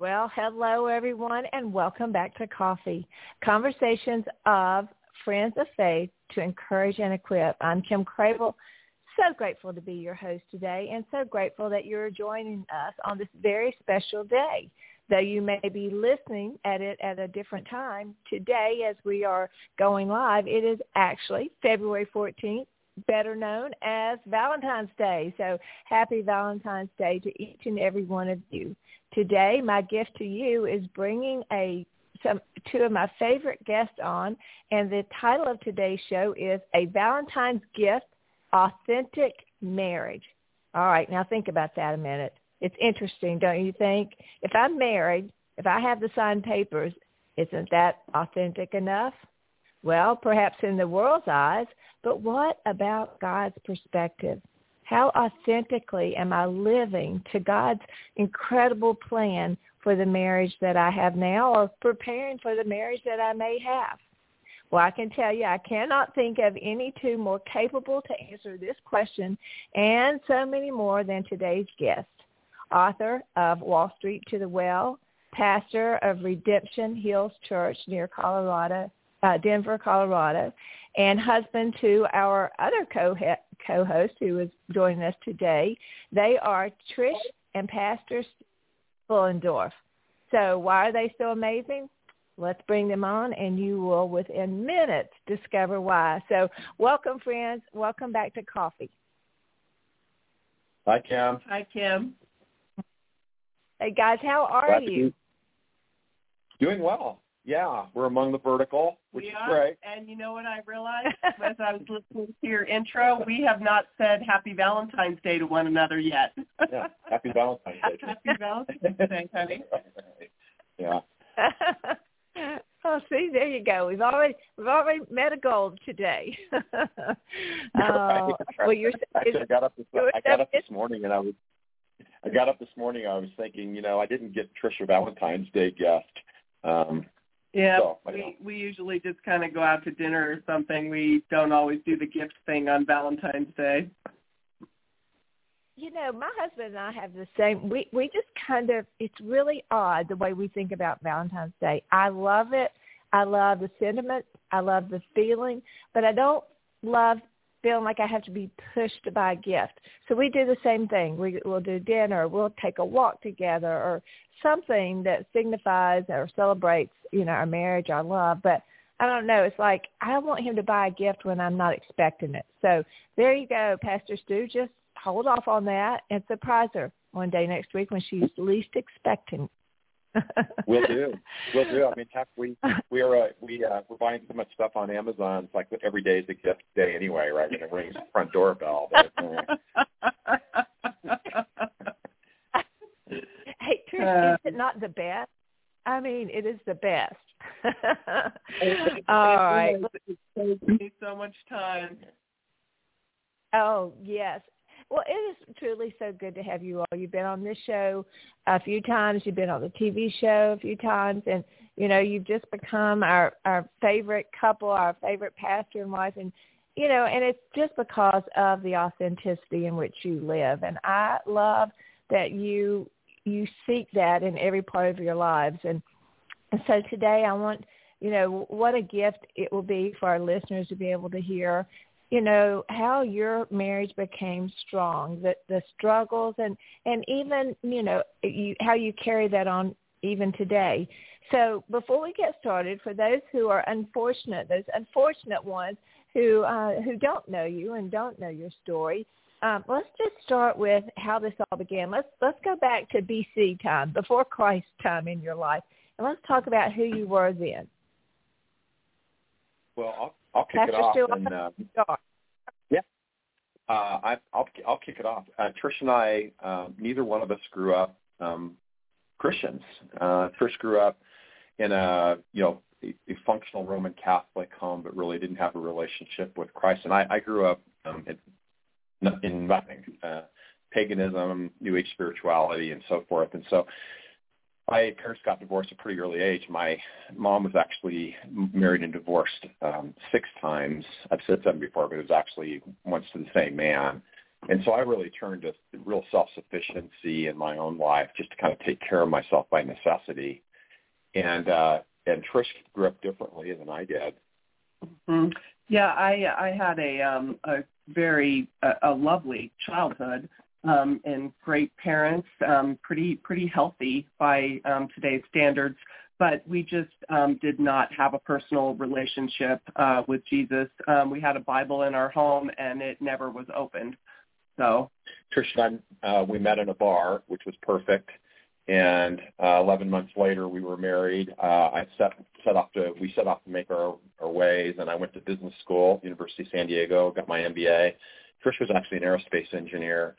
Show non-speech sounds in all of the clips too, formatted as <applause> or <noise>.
Well, hello everyone and welcome back to Coffee, Conversations of Friends of Faith to encourage and equip. I'm Kim Crabill. So grateful to be your host today and so grateful that you're joining us on this very special day. Though you may be listening at it at a different time, today as we are going live, it is actually February 14th, better known as Valentine's Day. So happy Valentine's Day to each and every one of you. Today, my gift to you is bringing a some two of my favorite guests on, and the title of today's show is A Valentine's Gift, Authentic Marriage. All right, now think about that a minute. It's interesting, don't you think? If I'm married, if I have the signed papers, isn't that authentic enough? Well, perhaps in the world's eyes, but what about God's perspective? How authentically am I living to God's incredible plan for the marriage that I have now or preparing for the marriage that I may have? Well, I can tell you I cannot think of any two more capable to answer this question and so many more than today's guest. Author of Wall Street to the Well, pastor of Redemption Hills Church near Colorado, uh, Denver, Colorado, and husband to our other co- co-host who is joining us today. They are Trish and Pastor Fuhlendorf. So why are they so amazing? Let's bring them on and you will within minutes discover why. So welcome friends. Welcome back to Coffee. Hi Kim. Hi Kim. Hey guys, how are Glad you? Doing well. Yeah, we're among the vertical, which we is great. And you know what I realized <laughs> as I was listening to your intro? We have not said Happy Valentine's Day to one another yet. Yeah, happy Valentine's Day. Happy Valentine's Day, honey. <laughs> yeah. <laughs> oh, see, there you go. We've already we've already met a goal today. Right. uh, well, you're I got up this I got up this morning and I was I got up this morning. I was thinking, you know, I didn't get Trisha Valentine's Day gift. Um, Yeah, So, we we usually just kind of go out to dinner or something. We don't always do the gift thing on Valentine's Day. You know, my husband and I have the same. We we just kind of. It's really odd the way we think about Valentine's Day. I love it. I love the sentiment. I love the feeling, but I don't love feeling like I have to be pushed to buy a gift. So we do the same thing. We we'll do dinner. We'll take a walk together, or something that signifies or celebrates, you know, our marriage, our love. But I don't know. It's like I want him to buy a gift when I'm not expecting it. So there you go, Pastor Stu. Just hold off on that and surprise her one day next week when she's least expecting. We'll do. <laughs> We'll do. I mean, heck, we we're uh, we uh, we're buying so much stuff on Amazon. It's like every day is a gift day anyway, right? When it rings the front doorbell. But, uh, <laughs> hey, Trish, is it not the best? I mean, it is the best. <laughs> All right. It saves me so much time. Oh, yes. Well, it is truly so good to have you all. You've been on this show a few times. You've been on the TV show a few times, and you know you've just become our our favorite couple, our favorite pastor and wife, and you know, and it's just because of the authenticity in which you live. And I love that you you seek that in every part of your lives. And, and so today I want, you know, what a gift it will be for our listeners to be able to hear, you know, how your marriage became strong, the the struggles and and even, you know, you how you carry that on even today. So before we get started, for those who are unfortunate, those unfortunate ones who uh, who don't know you and don't know your story, um, let's just start with how this all began. Let's let's go back to BC time, before Christ time in your life, and let's talk about who you were then. Well, I'll, I'll kick Pastor it off. Stu, And, uh, yeah, uh, I, I'll I'll kick it off. Uh, Trish and I, um, neither one of us grew up um, Christians. Uh, Trish grew up in a you know a, a functional Roman Catholic home, but really didn't have a relationship with Christ. And I, I grew up um, in, in nothing, uh, paganism, New Age spirituality, and so forth. And so my parents got divorced at a pretty early age. My mom was actually married and divorced um, six times. I've said seven before, but it was actually once to the same man. And so I really turned to real self-sufficiency in my own life just to kind of take care of myself by necessity. And uh, and Trish grew up differently than I did. Mm-hmm. Yeah, I I had a um a very a, a lovely childhood um and great parents, um pretty pretty healthy by um today's standards, but we just um did not have a personal relationship uh with Jesus. Um we had a Bible in our home and it never was opened. So Trish and I, uh, we met in a bar, which was perfect. And uh, 11 months later, we were married. Uh, I set set off to we set off to make our, our ways, and I went to business school, University of San Diego, got my MBA. Trish was actually an aerospace engineer,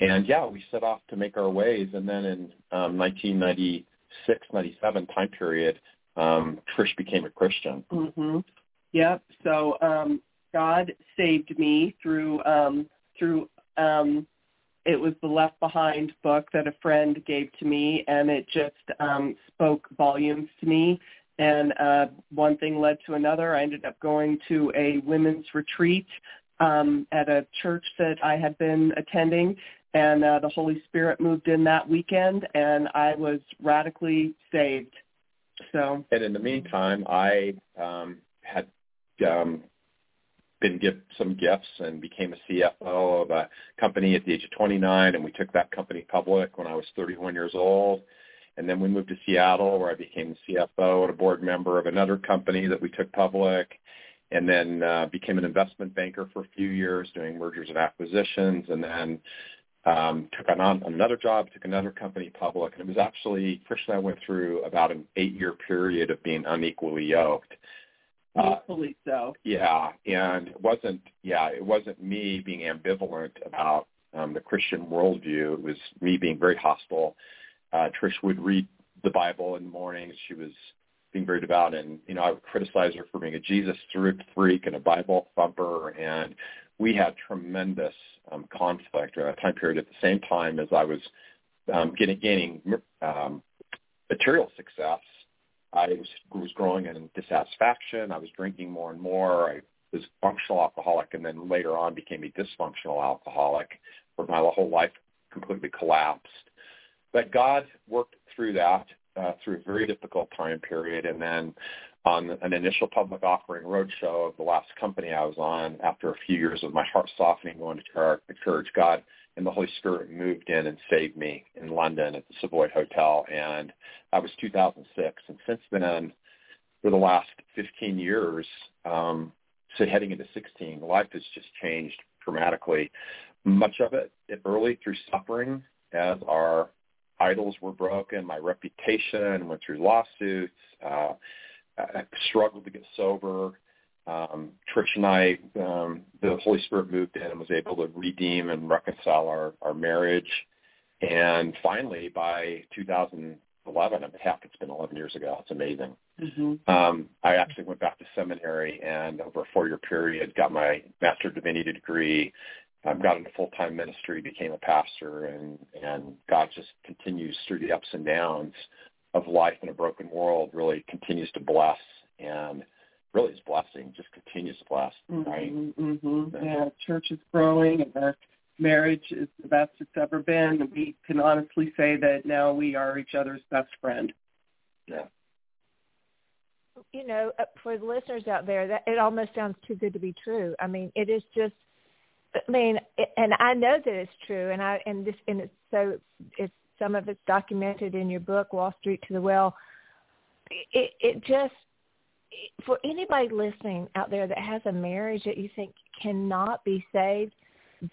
and yeah, we set off to make our ways. And then in um, 1996, 97 time period, um, Trish became a Christian. Mhm. Yep. So um God saved me through um through um it was the Left Behind book that a friend gave to me and it just um spoke volumes to me and uh one thing led to another. I ended up going to a women's retreat um at a church that I had been attending and uh, the Holy Spirit moved in that weekend and I was radically saved. So And in the meantime, I um, had um, been given some gifts and became a CFO of a company at the age of 29, and we took that company public when I was 31 years old. And then we moved to Seattle, where I became the CFO and a board member of another company that we took public, and then uh, became an investment banker for a few years, doing mergers and acquisitions, and then um, took on another job, took another company public, and it was actually Trish and I went through about an eight-year period of being unequally yoked. Uh, hopefully so. yeah, and it wasn't yeah, it wasn't me being ambivalent about um, the Christian worldview. It was me being very hostile. Uh, Trish would read the Bible in the mornings. She was being very devout, and you know I would criticize her for being a Jesus freak and a Bible thumper, and we had tremendous um, conflict during that time period. At the same time as I was um, getting gaining um, material success, I was, was growing in dissatisfaction. I was drinking more and more. I was a functional alcoholic, and then later on became a dysfunctional alcoholic, where my whole life completely collapsed. But God worked through that uh, through a very difficult time period, and then on an initial public offering roadshow of the last company I was on, after a few years of my heart softening, going to church, God and the Holy Spirit moved in and saved me in London at the Savoy Hotel, and that was 2006. And since then, for the last 15 years, um, so heading into 16, life has just changed dramatically. Much of it, it early through suffering, as our idols were broken, my reputation went through lawsuits. Uh, I struggled to get sober. Um, Trish and I, um, the Holy Spirit moved in and was able to redeem and reconcile our, our marriage. And finally, by 2011, I mean, heck, it's been 11 years ago. It's amazing. Mm-hmm. Um, I actually went back to seminary and over a four-year period got my Master of Divinity degree, um, got into full-time ministry, became a pastor, and, and God just continues through the ups and downs of life in a broken world really continues to bless and really is blessing, just continues to bless, right? Mm-hmm, mm-hmm. Yeah, church is growing and our marriage is the best it's ever been. And we can honestly say that now we are each other's best friend. Yeah. You know, uh, for the listeners out there, that it almost sounds too good to be true. I mean, it is just. I mean, it, and I know that it's true, and I and this and it's so it's some of it's documented in your book, Wall Street to the Well. It, it just for anybody listening out there that has a marriage that you think cannot be saved,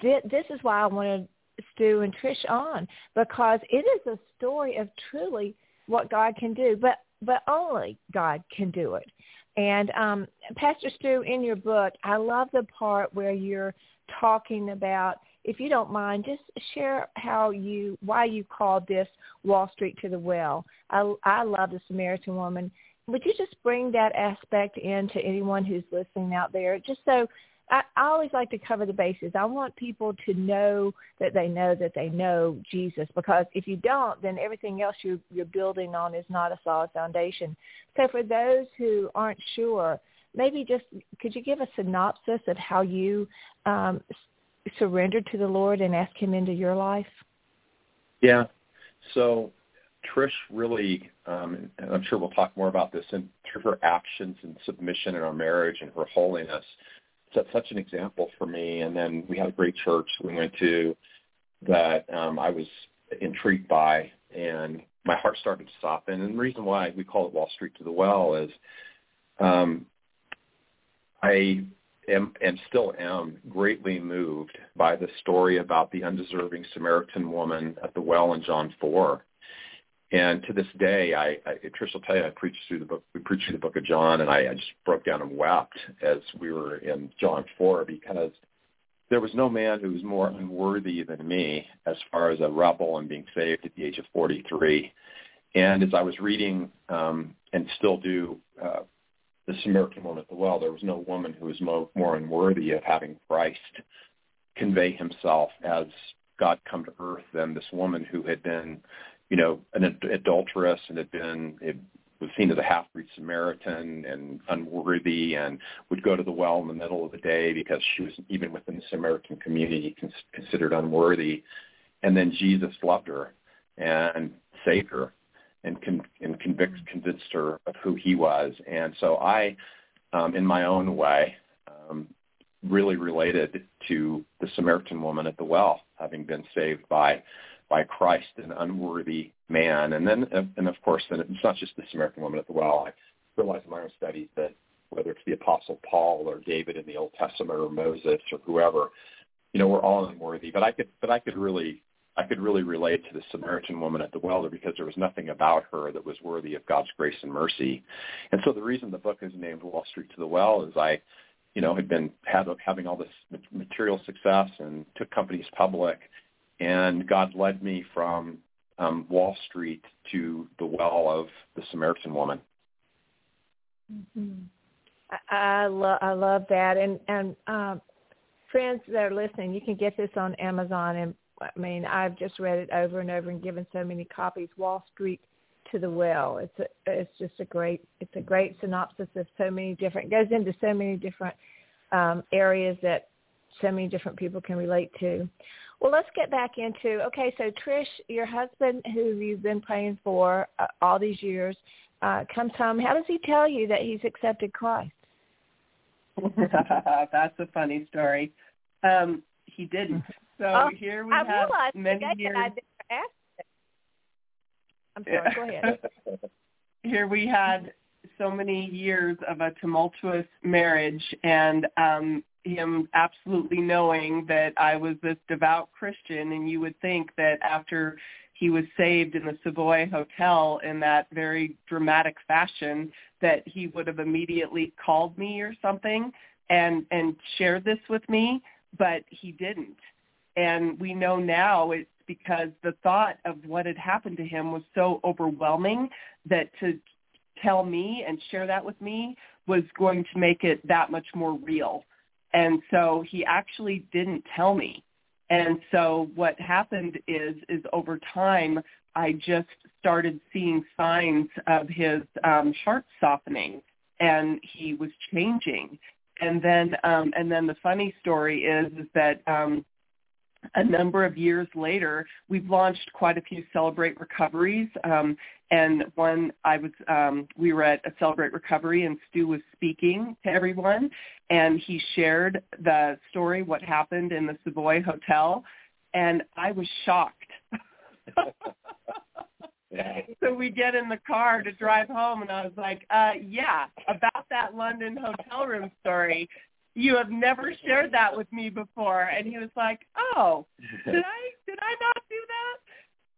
this is why I wanted Stu and Trish on because it is a story of truly what God can do, but but only God can do it. And um, Pastor Stu, in your book, I love the part where you're talking about, if you don't mind, just share how you why you called this Wall Street to the Well. I I love the Samaritan woman. Would you just bring that aspect in to anyone who's listening out there, just so I, I always like to cover the bases. I want people to know that they know that they know Jesus because if you don't, then everything else you, you're building on is not a solid foundation. So for those who aren't sure, maybe just could you give a synopsis of how you um, surrendered to the Lord and asked him into your life? Yeah. So Trish really, um, and I'm sure we'll talk more about this, and through her actions and submission in our marriage and her holiness – set such an example for me. And then we had a great church we went to that um, I was intrigued by, and my heart started to soften. And the reason why we call it Wall Street to the Well is um, I am and still am greatly moved by the story about the undeserving Samaritan woman at the well in John 4. And to this day, I, I Trish will tell you, I preached through the book. We preached through the book of John, and I, I just broke down and wept as we were in John four because there was no man who was more unworthy than me as far as a rebel and being saved at the age of 43. And as I was reading um, and still do uh, the Samaritan woman at the well, there was no woman who was mo- more unworthy of having Christ convey himself as God come to earth than this woman who had been you know, an adulteress and had been it was seen as a half-breed Samaritan and unworthy and would go to the well in the middle of the day because she was even within the Samaritan community considered unworthy. And then Jesus loved her and saved her and, con- and convict, convinced her of who he was. And so I, um, in my own way, um, really related to the Samaritan woman at the well, having been saved by by Christ, an unworthy man. And then, and of course, then it's not just the Samaritan woman at the well. I realized in my own studies that whether it's the Apostle Paul or David in the Old Testament or Moses or whoever, you know, we're all unworthy. But I could, but I could really, I could really relate to the Samaritan woman at the well because there was nothing about her that was worthy of God's grace and mercy. And so the reason the book is named Wall Street to the Well is I, you know, had been had, having all this material success and took companies public and God led me from um, Wall Street to the well of the Samaritan woman. Mm-hmm. I, I love I love that, and and um, friends that are listening, you can get this on Amazon, and I mean I've just read it over and over and given so many copies. Wall Street to the well. It's a, it's just a great it's a great synopsis of so many different goes into so many different um, areas that so many different people can relate to. Well, let's get back into okay. So Trish, your husband, who you've been praying for uh, all these years, uh, comes home. How does he tell you that he's accepted Christ? <laughs> That's a funny story. Um, he didn't. <laughs> So oh, here we I have realized many years. I I'm sorry. Go ahead. <laughs> here we had so many years of a tumultuous marriage, and um, him absolutely knowing that I was this devout Christian and you would think that after he was saved in the Savoy Hotel in that very dramatic fashion that he would have immediately called me or something and and shared this with me but he didn't and we know now it's because the thought of what had happened to him was so overwhelming that to tell me and share that with me was going to make it that much more real and so he actually didn't tell me. And so what happened is, is over time, I just started seeing signs of his um, heart softening, and he was changing. And then, um, and then the funny story is, is that um, a number of years later, we've launched quite a few Celebrate Recoveries. Um, and one, I was, um, we were at a Celebrate Recovery, and Stu was speaking to everyone, and he shared the story, what happened in the Savoy Hotel, and I was shocked <laughs> so we get in the car to drive home, and I was like, uh, "Yeah, about that London hotel room story. You have never shared that with me before." And he was like, "Oh, did I did I not do that?"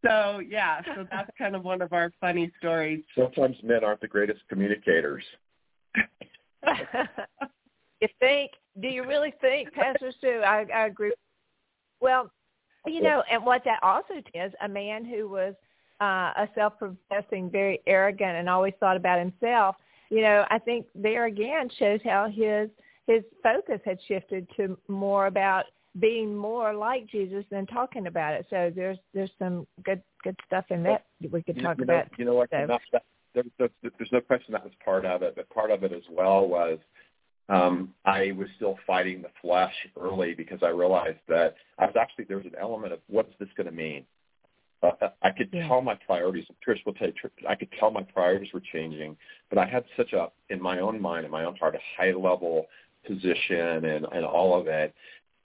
So yeah, so that's kind of one of our funny stories. Sometimes men aren't the greatest communicators. <laughs> you think? Do you really think, Pastor Stu? I, I agree. Well, you know, and what that also is, a man who was uh, a self-professing, very arrogant, and always thought about himself. You know, I think there again shows how his his focus had shifted to more about being more like Jesus than talking about it. So there's there's some good good stuff in that we could talk you about. Know, you know what? So. That, there, there, there's no question that was part of it, but part of it as well was um, I was still fighting the flesh early because I realized that I was actually there was an element of what's this going to mean. Uh, I could yeah. tell my priorities. Trish will tell you, I could tell my priorities were changing, but I had such a, in my own mind, in my own heart, a high level position and, and all of it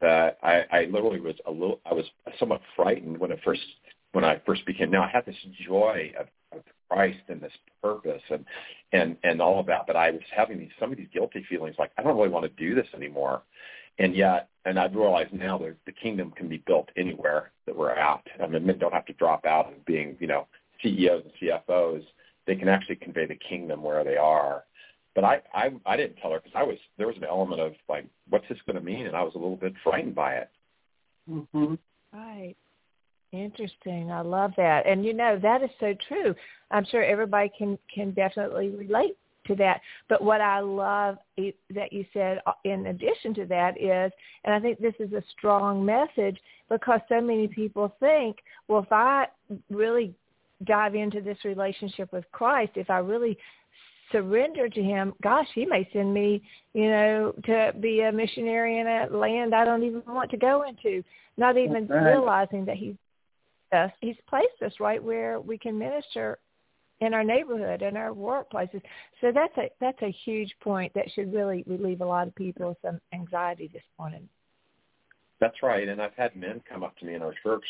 that I, I literally was a little, I was somewhat frightened when it first, when I first became, now I had this joy of, of Christ and this purpose and, and, and all of that, but I was having these, some of these guilty feelings like, I don't really want to do this anymore. And yet, and I've realized now that the kingdom can be built anywhere that we're at. I mean, men don't have to drop out of being, you know, CEOs and CFOs. They can actually convey the kingdom where they are but I, I I didn't tell her because I was there was an element of like what's this going to mean and I was a little bit frightened by it. Mhm. Right. Interesting. I love that. And you know that is so true. I'm sure everybody can can definitely relate to that. But what I love that you said uh, in addition to that is, and I think this is a strong message because so many people think, well, if I really dive into this relationship with Christ, if I really surrender to him, gosh, he may send me, you know, to be a missionary in a land I don't even want to go into, not even right. realizing that he's us. He's placed us right where we can minister in our neighborhood, in our workplaces. So that's a that's a huge point that should really relieve a lot of people some um, anxiety this morning. That's right. And I've had men come up to me in our church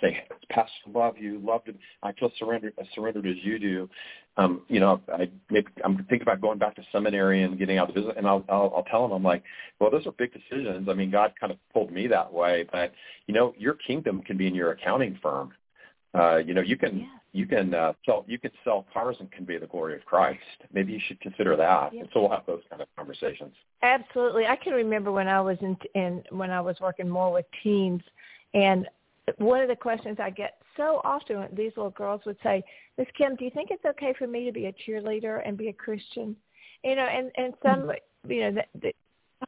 saying, Pastor, love you, love to, I feel surrendered, surrendered as you do. Um, you know, I maybe I'm thinking about going back to seminary and getting out of business, and I'll, I'll I'll tell them I'm like, well, those are big decisions. I mean, God kind of pulled me that way, but you know, your kingdom can be in your accounting firm. Uh, you know, you can yeah. you can uh, sell you can sell cars and convey the glory of Christ. Maybe you should consider that. Yeah. And so we'll have those kind of conversations. Absolutely, I can remember when I was in, in when I was working more with teens, and one of the questions I get so often, these little girls would say, "Miss Kim, do you think it's okay for me to be a cheerleader and be a Christian?" You know, and and some, mm-hmm. you know, the, the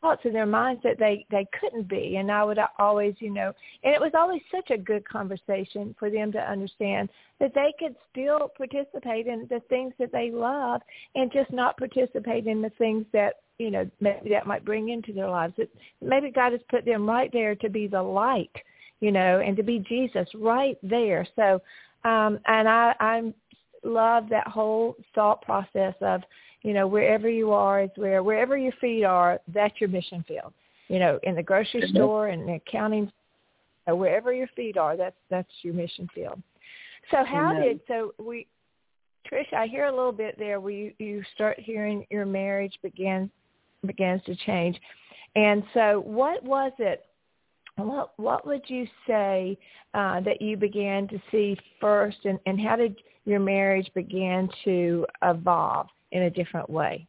thoughts in their minds that they they couldn't be, and I would always, you know, and it was always such a good conversation for them to understand that they could still participate in the things that they love, and just not participate in the things that you know maybe that might bring into their lives. That maybe God has put them right there to be the light you know, and to be Jesus right there. So, um, and I, I love that whole thought process of, you know, wherever you are is where, wherever your feet are, that's your mission field. You know, in the grocery mm-hmm. store and the accounting, uh, wherever your feet are, that's that's your mission field. So how mm-hmm. did so we, Trish? I hear a little bit there where you you start hearing your marriage begins begins to change, and so what was it what what would you say uh, that you began to see first, and, and how did your marriage begin to evolve in a different way?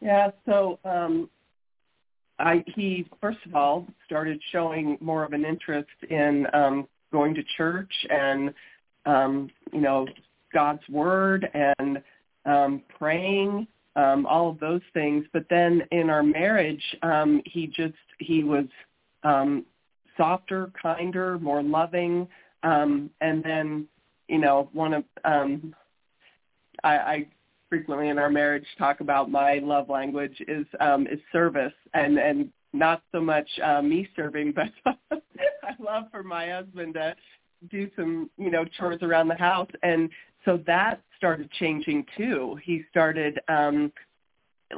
Yeah, so um, I he first of all started showing more of an interest in um, going to church and um, you know God's word and um, praying um, all of those things. But then in our marriage, um, he just he was um, softer, kinder, more loving, um, and then you know one of um, I, I frequently in our marriage talk about my love language is um, is service and and not so much uh, me serving, <laughs> but I love for my husband to do some you know chores around the house and so that started changing too. He started um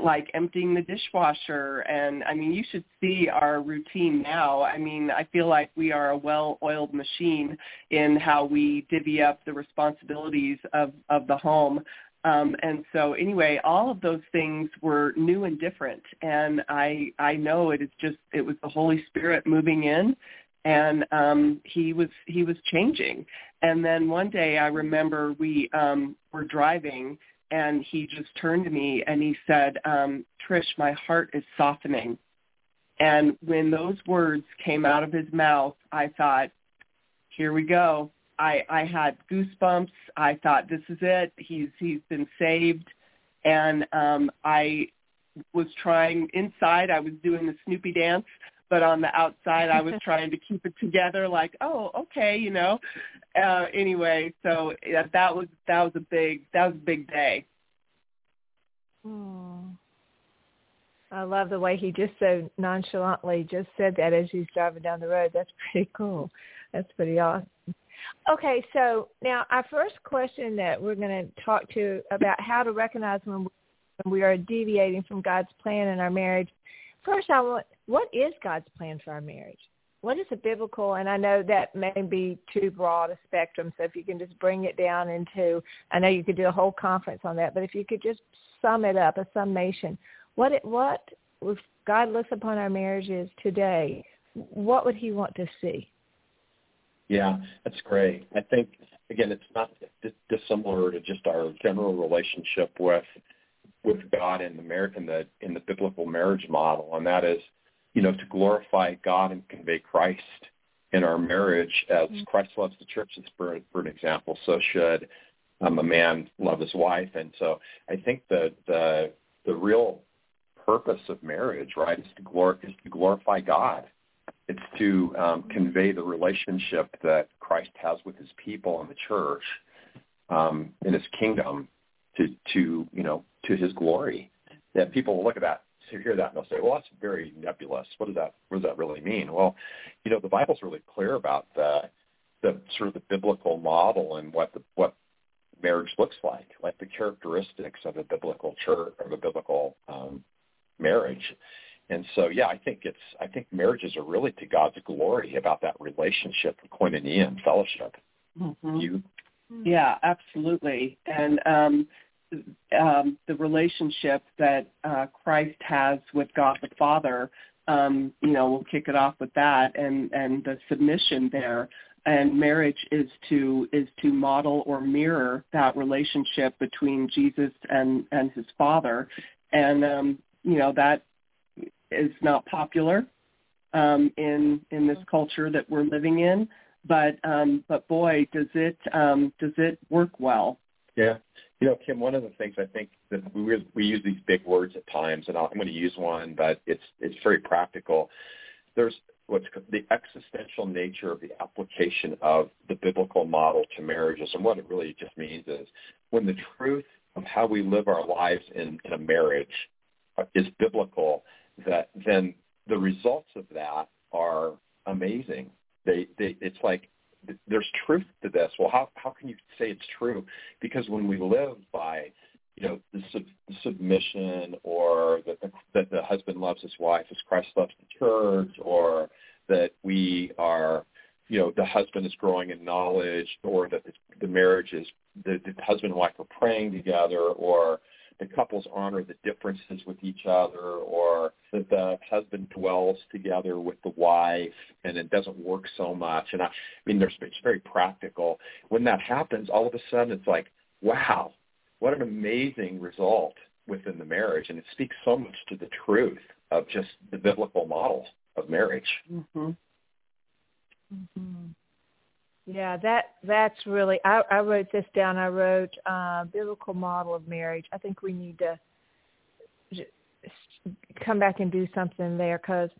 like emptying the dishwasher and I mean you should see our routine now. I mean, I feel like we are a well-oiled machine in how we divvy up the responsibilities of of the home. Um, and so anyway, all of those things were new and different. And I, I know it is just, it was the Holy Spirit moving in and um, he was, he was changing. And then one day I remember we um, were driving and he just turned to me and he said, um, Trish, my heart is softening. And when those words came out of his mouth, I thought, here we go. I, I had goosebumps. I thought, this is it. He's he's been saved, and um, I was trying inside. I was doing the Snoopy dance, but on the outside, I was <laughs> trying to keep it together. Like, oh, okay, you know. Uh, anyway, so yeah, that was that was a big that was a big day. Oh. I love the way he just so nonchalantly just said that as he's driving down the road. That's <laughs> pretty cool. That's pretty awesome. Okay, so now our first question that we're going to talk to about how to recognize when we are deviating from God's plan in our marriage. First, I want what is God's plan for our marriage? What is a biblical? And I know that may be too broad a spectrum. So if you can just bring it down into, I know you could do a whole conference on that, but if you could just sum it up, a summation, what it, what if God looks upon our marriages today, what would He want to see? Yeah, that's great. I think again, it's not dissimilar to just our general relationship with with God in the the in the biblical marriage model, and that is, you know, to glorify God and convey Christ in our marriage as mm-hmm. Christ loves the church. For, for an example, so should um, a man love his wife, and so I think the the the real purpose of marriage, right, is to glor- is to glorify God it's to um, convey the relationship that Christ has with his people and the church, um, in his kingdom, to, to, you know, to his glory. That people will look at that, to hear that, and they'll say, well, that's very nebulous. What does that, what does that really mean? Well, you know, the Bible's really clear about the, the sort of the biblical model and what the, what marriage looks like, like the characteristics of a biblical church, of a biblical um, marriage. And so, yeah, I think it's I think marriages are really to God's glory about that relationship, koinonia, and fellowship. Mm-hmm. You, yeah, absolutely, and um, um, the relationship that uh, Christ has with God the Father. Um, you know, we'll kick it off with that, and and the submission there. And marriage is to is to model or mirror that relationship between Jesus and and his Father, and um, you know that is not popular um, in in this culture that we're living in. But um, but boy, does it um, does it work well? Yeah, you know, Kim. One of the things I think that we we use these big words at times, and i am going to use one, but it's it's very practical. There's what's the existential nature of the application of the biblical model to marriages, and what it really just means is when the truth of how we live our lives in, in a marriage uh, is biblical, that then the results of that are amazing. They, they, it's like there's truth to this. Well, how how can you say it's true? Because when we live by, you know, the, sub, submission, or that the, that the husband loves his wife as Christ loves the church, or that we are, you know, the husband is growing in knowledge, or that the, the marriage is the, the husband and wife are praying together, or the couples honor the differences with each other or that the husband dwells together with the wife and it doesn't work so much. And I, I mean, there's, it's very practical. When that happens, all of a sudden it's like, wow, what an amazing result within the marriage. And it speaks so much to the truth of just the biblical model of marriage. Mm-hmm. Mm-hmm. Yeah, that that's really. I, I wrote this down. I wrote uh, biblical model of marriage. I think we need to come back and do something there because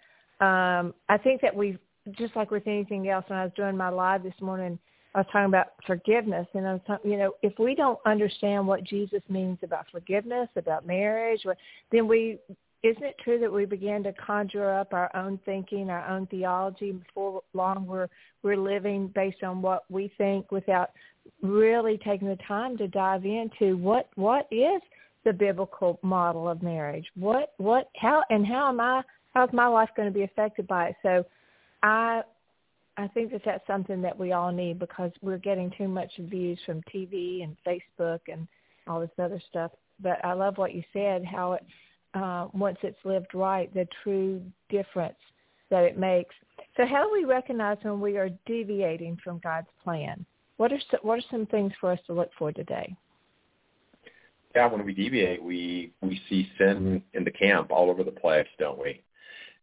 um, I think that we just like with anything else. When I was doing my live this morning, I was talking about forgiveness, and I was talking, you know, if we don't understand what Jesus means about forgiveness, about marriage, then we isn't it true that we begin to conjure up our own thinking, our own theology, before long we're we're living based on what we think without really taking the time to dive into what what is the biblical model of marriage? What what how and how am I how's my life going to be affected by it? So I I think that that's something that we all need because we're getting too much views from TV and Facebook and all this other stuff. But I love what you said, how it uh, once it's lived right, the true difference that it makes. So how do we recognize when we are deviating from God's plan? What are some, what are some things for us to look for today? Yeah, when we deviate, we we see sin in the camp all over the place, don't we?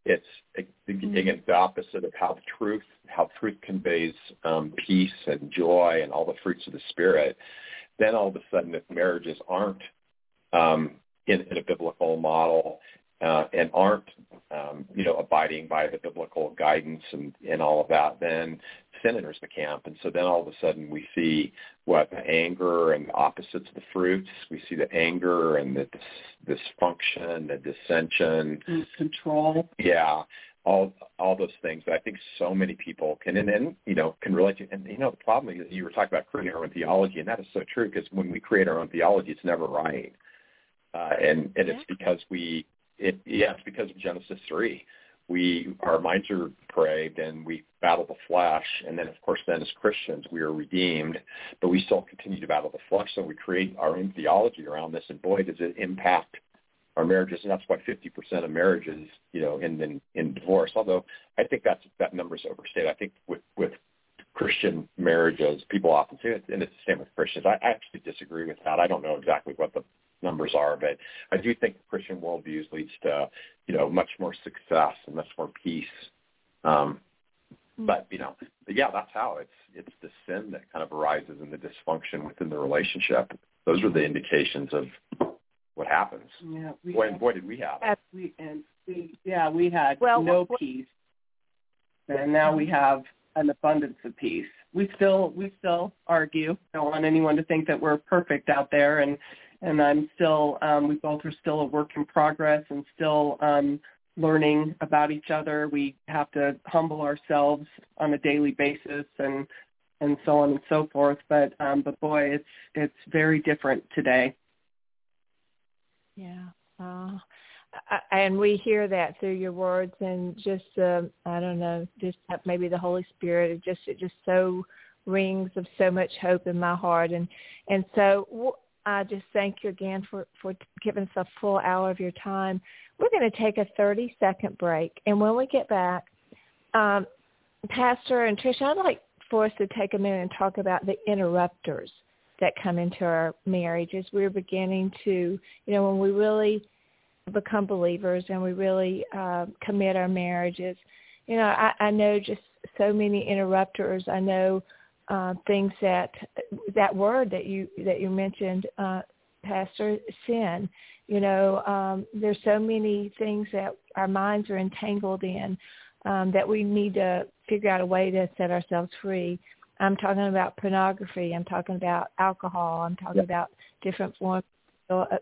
It's mm-hmm. again the opposite of how truth how truth conveys um, peace and joy and all the fruits of the spirit. Then all of a sudden, if marriages aren't um, in, in a biblical model uh, and aren't um, you know abiding by the biblical guidance and, and all of that, then sin enters the camp, and so then all of a sudden we see what the anger and the opposites of the fruits. We see the anger and the dis- dysfunction, the dissension, and control. Yeah, all all those things that I think so many people can and then you know can relate to. And you know the problem is you were talking about creating our own theology, and that is so true because when we create our own theology, it's never right, uh, and and yeah. it's because we it yeah it's because of Genesis three. We our minds are depraved and we battle the flesh. And then of course then as christians we are redeemed but we still continue to battle the flesh. So we create our own theology around this. And boy does it impact our marriages. And that's why 50% of marriages you know in in, in divorce. Although i think that's that number is overstated. I think with with Christian marriages, people often say and it's the same with Christians. I actually disagree with that. I don't know exactly what the numbers are, but I do think Christian worldviews leads to, you know, much more success and much more peace. Um, mm-hmm. but you know, but yeah, that's how it's it's the sin that kind of arises in the dysfunction within the relationship. Those are the indications of what happens. Yeah, we boy, had, boy, did we have we and we yeah we had well, no what, peace, and now we have an abundance of peace. We still we still argue. I don't want anyone to think that we're perfect out there, and and I'm still um, we both are still a work in progress and still um, learning about each other. We have to humble ourselves on a daily basis and and so on and so forth. But um, but boy, it's it's very different today. Yeah. Uh, and we hear that through your words and just uh, I don't know, just maybe the Holy Spirit. It just it just so rings of so much hope in my heart and and so I just thank you again for, for giving us a full hour of your time. We're going to take a 30-second break. And when we get back, um, Pastor and Trish, I'd like for us to take a minute and talk about the interrupters that come into our marriages. We're beginning to, you know, when we really become believers and we really uh, commit our marriages, you know, I, I know just so many interrupters. I know uh, things that that word that you that you mentioned, uh, Pastor, sin. You know, um, there's so many things that our minds are entangled in um, that we need to figure out a way to set ourselves free. I'm talking about pornography. I'm talking about alcohol. I'm talking about different forms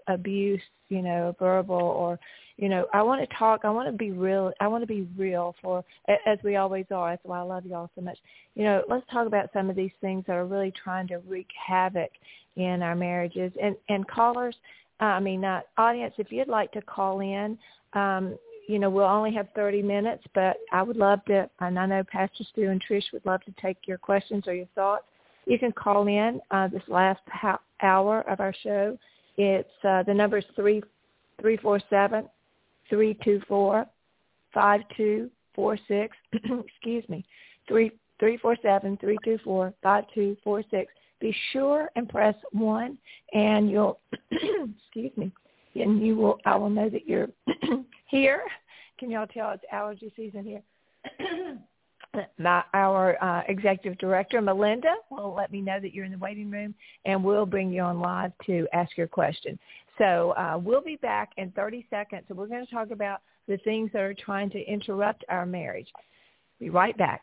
abuse, you know, verbal or you know, I want to talk. I want to be real. I want to be real for, as we always are. That's why I love you all so much. You know, let's talk about some of these things that are really trying to wreak havoc in our marriages. And and callers, uh, I mean, not audience, if you'd like to call in, um, you know, we'll only have 30 minutes, but I would love to, and I know Pastor Stu and Trish would love to take your questions or your thoughts. You can call in uh, this last hour of our show. It's uh, the number is three three four seven three two four five two four six. <clears throat> Excuse me, three three four seven three two four five two four six. Be sure and press one, and you'll <clears throat> excuse me, and you will. I will know that you're <clears throat> here. Can y'all tell it's allergy season here? My, our uh, executive director, Melinda, will let me know that you're in the waiting room, and we'll bring you on live to ask your question. So uh, we'll be back in 30 seconds, and we're going to talk about the things that are trying to interrupt our marriage. Be right back.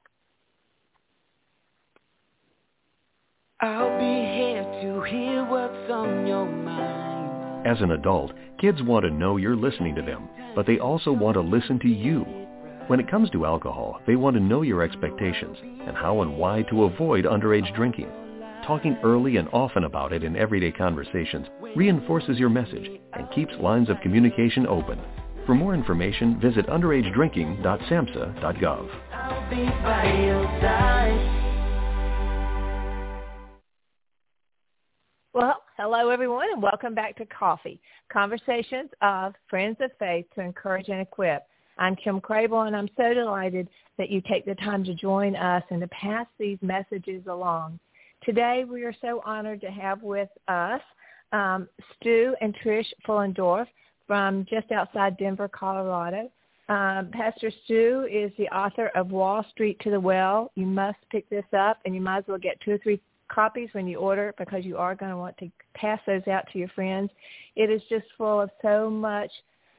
I'll be here to hear what's on your mind. As an adult, kids want to know you're listening to them, but they also want to listen to you. When it comes to alcohol, they want to know your expectations and how and why to avoid underage drinking. Talking early and often about it in everyday conversations reinforces your message, and keeps lines of communication open. For more information, visit underagedrinking.samhsa.gov. Well, hello everyone and welcome back to Coffee, Conversations of Friends of Faith to Encourage and Equip. I'm Kim Crabill and I'm so delighted that you take the time to join us and to pass these messages along. Today we are so honored to have with us um, Stu and Trish Fuhlendorf from just outside Denver, Colorado. Um, Pastor Stu is the author of Wall Street to the Well. You must pick this up and you might as well get two or three copies when you order because you are going to want to pass those out to your friends. It is just full of so much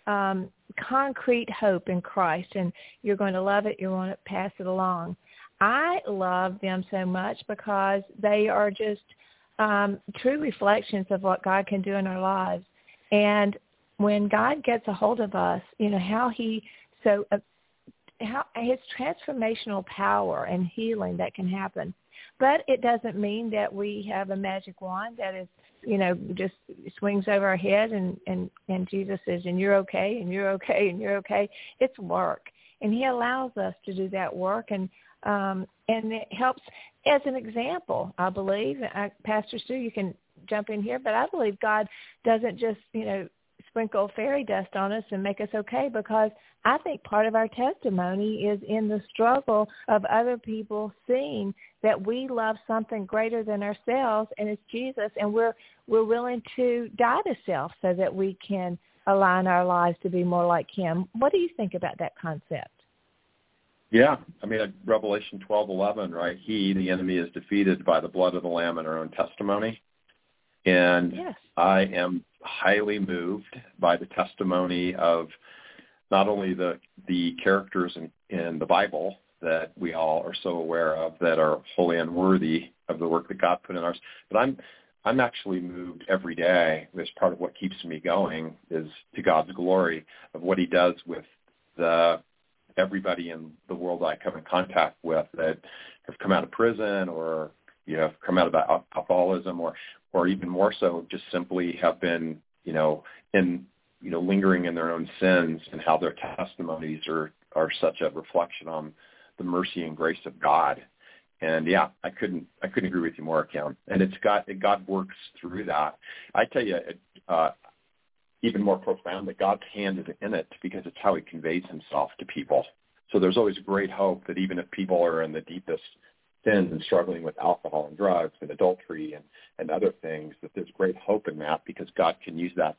um, concrete hope in Christ, and you're going to love it. You want to pass it along. I love them so much because they are just um, true reflections of what God can do in our lives. And when God gets a hold of us, you know how He so uh, how His transformational power and healing that can happen but it doesn't mean that we have a magic wand that is, you know, just swings over our head and, and, and Jesus says, and you're okay, and you're okay, and you're okay. It's work. And he allows us to do that work. And, um, and it helps as an example, I believe. I, Pastor Stu, you can jump in here, but I believe God doesn't just, you know, sprinkle fairy dust on us and make us okay because I think part of our testimony is in the struggle of other people seeing that we love something greater than ourselves and it's Jesus and we're we're willing to die to self so that we can align our lives to be more like him. What do you think about that concept? Yeah, I mean Revelation twelve eleven, right? He, the enemy, is defeated by the blood of the Lamb and our own testimony. And yes. I am highly moved by the testimony of not only the the characters in, in the Bible that we all are so aware of that are wholly unworthy of the work that God put in ours, but I'm I'm actually moved every day. As part of what keeps me going is to God's glory of what He does with the everybody in the world I come in contact with that have come out of prison or you know come out of alcoholism or or even more so, just simply have been, you know, in, you know, lingering in their own sins and how their testimonies are, are such a reflection on the mercy and grace of God. And yeah, I couldn't, I couldn't agree with you more, Kim. And it's got, it, God works through that. I tell you, uh, even more profound that God's hand is in it because it's how he conveys himself to people. So there's always great hope that even if people are in the deepest sins and struggling with alcohol and drugs and adultery and, and other things, that there's great hope in that because God can use that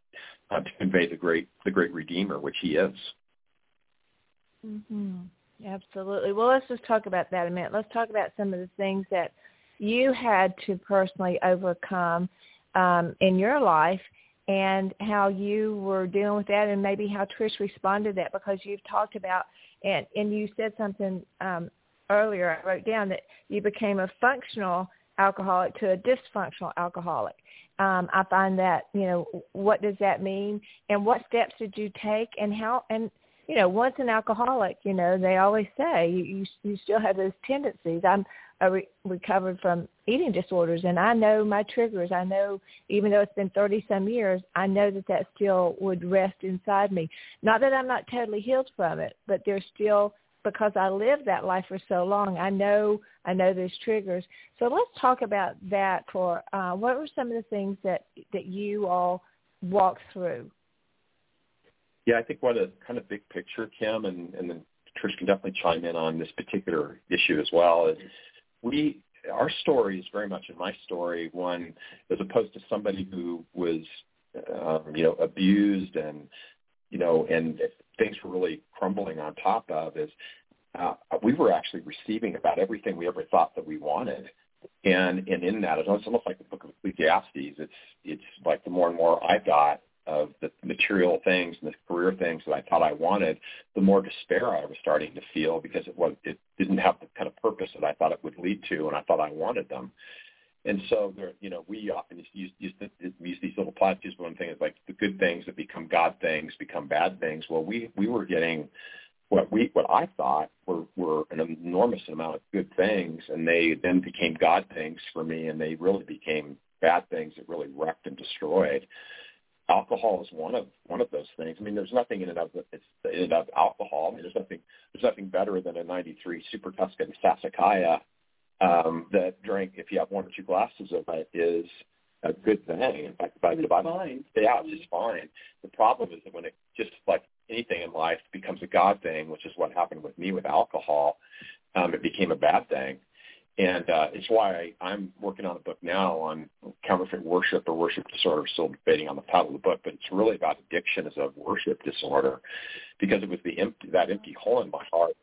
uh, to convey the great the great Redeemer, which He is. Mm-hmm. Absolutely. Well, let's just talk about that a minute. Let's talk about some of the things that you had to personally overcome um, in your life and how you were dealing with that and maybe how Trish responded to that because you've talked about and and you said something um, earlier, I wrote down that you became a functional alcoholic to a dysfunctional alcoholic. Um, I find that, you know, what does that mean? And what steps did you take and how, and, you know, once an alcoholic, you know, they always say you, you, you still have those tendencies. I'm a re- recovered from eating disorders and I know my triggers. I know, even though it's been 30 some years, I know that that still would rest inside me. Not that I'm not totally healed from it, but there's still because I lived that life for so long. I know I know those triggers. So let's talk about that. For uh, what were some of the things that that you all walked through? Yeah, I think what a kind of big picture, Kim, and and then Trish can definitely chime in on this particular issue as well. Is we our story is very much in my story one as opposed to somebody who was um, you know abused and you know and things were really crumbling on top of is uh, we were actually receiving about everything we ever thought that we wanted. And and in that, it's almost like the book of Ecclesiastes. It's it's like the more and more I got of the material things and the career things that I thought I wanted, the more despair I was starting to feel because it was it didn't have the kind of purpose that I thought it would lead to, and I thought I wanted them. And so there, you know, we often use, use, use these little platitudes. One thing is like the good things that become God things become bad things. Well, we we were getting what we what I thought were were an enormous amount of good things, and they then became God things for me, and they really became bad things that really wrecked and destroyed. Alcohol is one of one of those things. I mean, there's nothing in and of it's in and of alcohol. I mean, there's nothing there's nothing better than a '93 Super Tuscan Sassicaia um, that drink if you have one or two glasses of it is a good thing. In fact, by It's the Bible, fine. yeah, it's just fine. The problem is that when it just like anything in life becomes a God thing, which is what happened with me with alcohol, um, it became a bad thing. And uh, it's why I, I'm working on a book now on counterfeit worship or worship disorder. Still debating on the title of the book, but it's really about addiction as a worship disorder, because it was the empty, that empty hole in my heart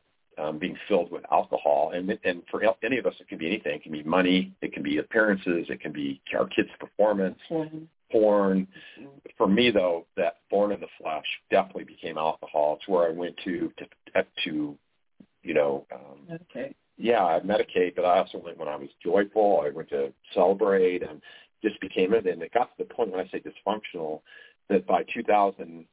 um, being filled with alcohol. And and for any of us, it can be anything. It can be money. It can be appearances. It can be our kids' performance, Mhm. porn. For me, though, that thorn in the flesh definitely became alcohol. It's where I went to to, to you know, um, Okay. yeah, I medicate, but I also went when I was joyful. I went to celebrate and just became it. And it got to the point when I say dysfunctional that by 2000,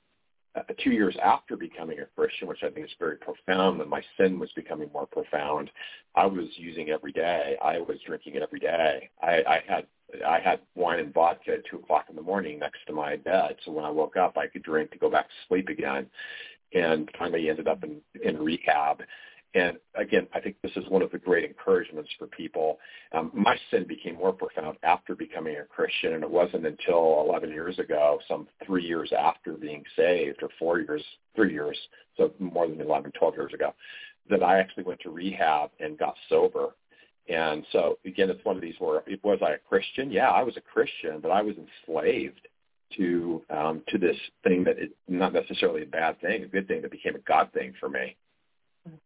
uh, two years after becoming a Christian, which I think is very profound, that my sin was becoming more profound. I was using every day. I was drinking it every day. I, I had I had wine and vodka at two o'clock in the morning next to my bed, so when I woke up, I could drink to go back to sleep again. And finally, ended up in in rehab. And again, I think this is one of the great encouragements for people. Um, my sin became more profound after becoming a Christian, and it wasn't until 11 years ago, some three years after being saved, or four years, three years, so more than 11, 12 years ago, that I actually went to rehab and got sober. And so again, it's one of these where was I a Christian? Yeah, I was a Christian, but I was enslaved to um, to this thing that is not necessarily a bad thing, a good thing that became a God thing for me.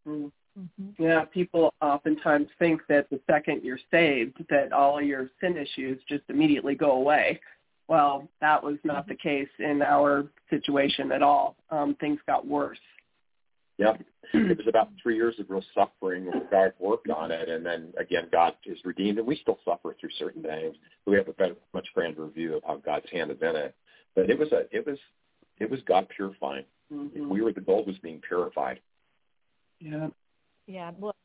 Mhm. Mm-hmm. Yeah, people oftentimes think that the second you're saved, that all your sin issues just immediately go away. Well, that was not the case in our situation at all. Um, things got worse. Yep. It was about three years of real suffering where God worked on it, and then again, God is redeemed, and we still suffer through certain things. We have a better, much grander view of how God's hand is in it. But it was a, it was, it was God purifying. Mhm. We were the gold was being purified. Yeah. Yeah, well,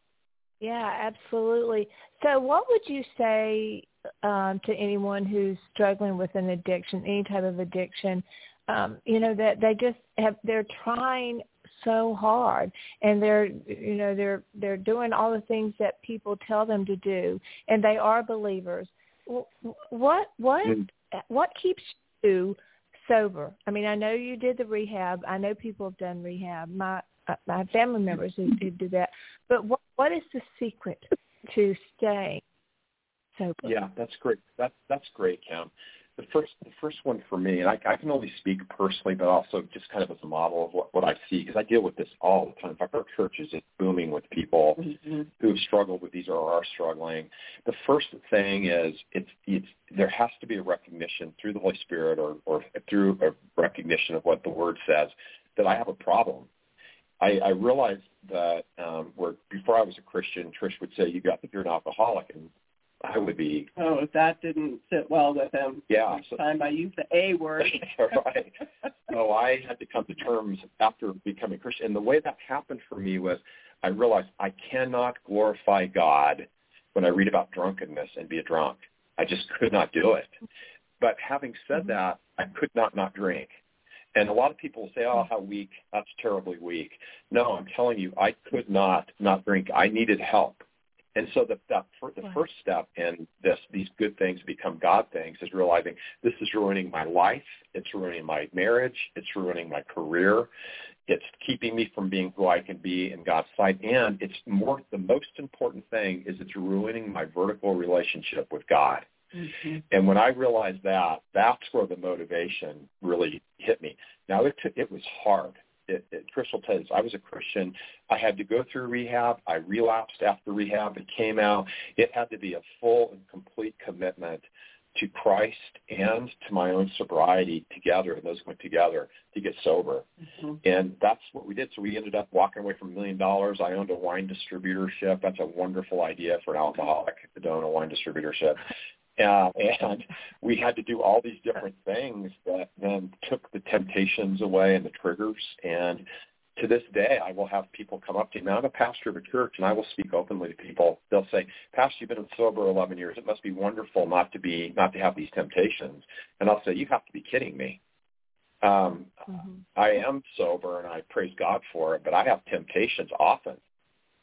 yeah, absolutely. So, what would you say um, to anyone who's struggling with an addiction, any type of addiction? Um, you know that they just have they're trying so hard, and they're you know they're they're doing all the things that people tell them to do, and they are believers. Wh- What what Mm. what keeps you sober? I mean, I know you did the rehab. I know people have done rehab. My my family members who, who do that. But what what is the secret to staying sober? Yeah, that's great. That's that's great, Kim. The first the first one for me, and I, I can only speak personally, but also just kind of as a model of what, what I see, because I deal with this all the time. In fact, our church is just booming with people Mhm. who have struggled with these or are struggling. The first thing is it's it's there has to be a recognition through the Holy Spirit or or through a recognition of what the Word says that I have a problem. I, I realized that um, where before I was a Christian, Trish would say, "You got, you're an alcoholic," and I would be, Oh, if that didn't sit well with him. Yeah, so- time I used the A word. <laughs> right. So I had to come to terms after becoming Christian. And the way that happened for me was I realized I cannot glorify God when I read about drunkenness and be a drunk. I just could not do it. But having said that, I could not not drink. And a lot of people say, oh, how weak. That's terribly weak. No, I'm telling you, I could not not drink. I needed help. And so the, fir- the first step in this, these good things become God things is realizing this is ruining my life. It's ruining my marriage. It's ruining my career. It's keeping me from being who I can be in God's sight. And it's more, the most important thing is it's ruining my vertical relationship with God. Mhm. And when I realized that, that's where the motivation really hit me. Now it took, it was hard. It, it, Crystal tells I was a Christian. I had to go through rehab. I relapsed after rehab. It came out. It had to be a full and complete commitment to Christ and to my own sobriety together, and those went together to get sober. Mhm. And that's what we did. So we ended up walking away from a million dollars. I owned a wine distributorship. That's a wonderful idea for an alcoholic to own a wine distributorship. Uh, <laughs> and we had to do all these different things that then took the temptations away and the triggers. And to this day, I will have people come up to me. Now, I'm a pastor of a church, and I will speak openly to people. They'll say, "Pastor, you've been sober 11 years. It must be wonderful not to be not to have these temptations." And I'll say, "You have to be kidding me." Um, mm-hmm. I am sober, and I praise God for it, but I have temptations often,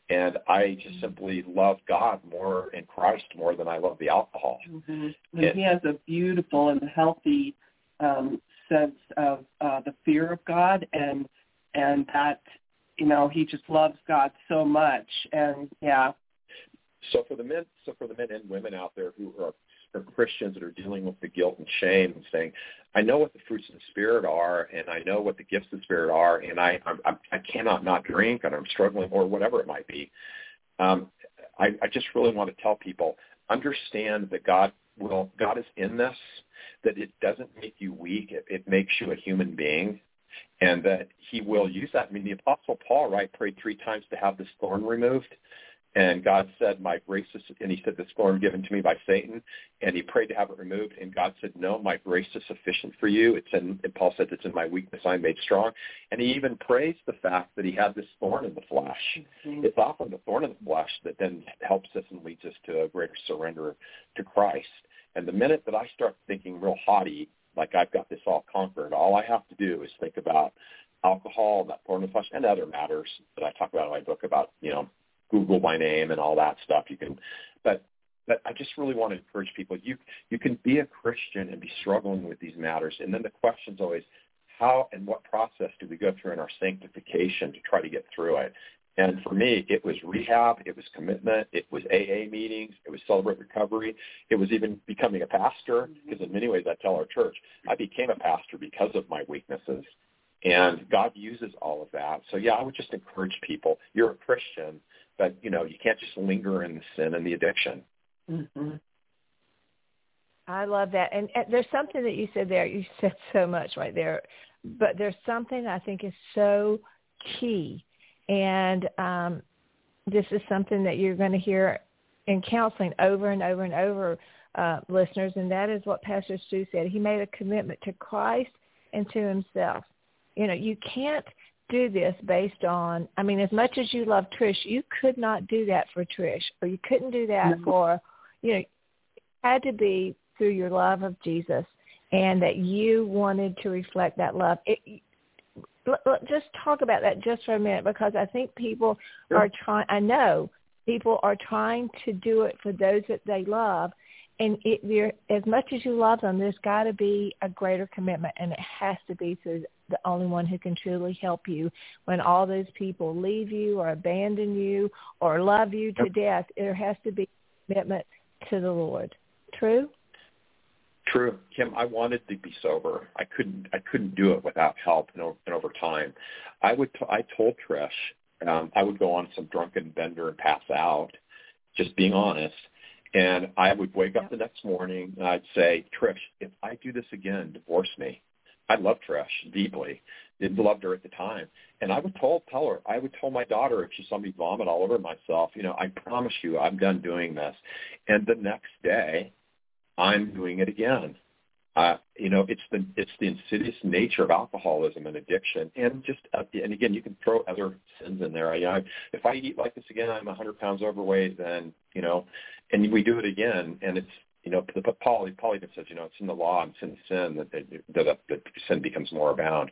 and I just simply love God more in Christ more than I love the alcohol. Mm-hmm. And, and he has a beautiful and healthy um, sense of uh, the fear of God and and that you know he just loves God so much and yeah. So for the men, so for the men and women out there who are, are Christians that are dealing with the guilt and shame and saying, I know what the fruits of the spirit are, and I know what the gifts of the spirit are, and I I, I cannot not drink, and I'm struggling, or whatever it might be. Um, I, I just really want to tell people understand that God will God is in this, that it doesn't make you weak, it, it makes you a human being, and that he will use that. I mean, the Apostle Paul, right, prayed three times to have this thorn removed. And God said, my grace is, and he said, this thorn given to me by Satan. And he prayed to have it removed. And God said, no, my grace is sufficient for you. It's in, and Paul said, it's in my weakness I'm made strong. And he even praised the fact that he had this thorn in the flesh. Mm-hmm. It's often the thorn in the flesh that then helps us and leads us to a greater surrender to Christ. And the minute that I start thinking real haughty like I've got this all conquered. All I have to do is think about alcohol, that porn the flesh, and other matters that I talk about in my book about, you know, Google my name and all that stuff. You can, but but I just really want to encourage people. You you can be a Christian and be struggling with these matters, and then the question's always, how and what process do we go through in our sanctification to try to get through it? And for me, it was rehab, it was commitment, it was AA meetings, it was Celebrate Recovery, it was even becoming a pastor, mm-hmm. because in many ways I tell our church, I became a pastor because of my weaknesses. And God uses all of that. So yeah, I would just encourage people, you're a Christian, but you know, you can't just linger in the sin and the addiction. Mm-hmm. I love that. And, and there's something that you said there. You <laughs> said so much right there. But there's something I think is so key and um, this is something that you're going to hear in counseling over and over and over, uh, listeners, and that is what Pastor Stu said. He made a commitment to Christ and to himself. You know, you can't do this based on, I mean, as much as you love Trish, you could not do that for Trish, or you couldn't do that no. for, you know, it had to be through your love of Jesus and that you wanted to reflect that love. It, just talk about that just for a minute because I think people sure. are trying. I know people are trying to do it for those that they love, and it, as much as you love them, there's got to be a greater commitment, and it has to be to the only one who can truly help you when all those people leave you or abandon you or love you to death. There has to be commitment to the Lord. True. True, Kim. I wanted to be sober. I couldn't. I couldn't do it without help and over, and over time. I would. T- I told Trish um, I would go on some drunken bender and pass out. Just being honest. And I would wake up the next morning and I'd say, Trish, if I do this again, divorce me. I love Trish deeply. Didn't love her at the time. And I would tell, tell her, I would tell my daughter if she saw me vomit all over myself, you know, I promise you I'm done doing this. And the next day I'm doing it again. Uh, you know, it's the it's the insidious nature of alcoholism and addiction, and just uh, and again, you can throw other sins in there. I, I, if I eat like this again, I'm 100 pounds overweight. Then you know, and we do it again, and it's you know, but Paul Paul even says, you know, it's in the law and it's in the sin that that, that, that sin becomes more abound.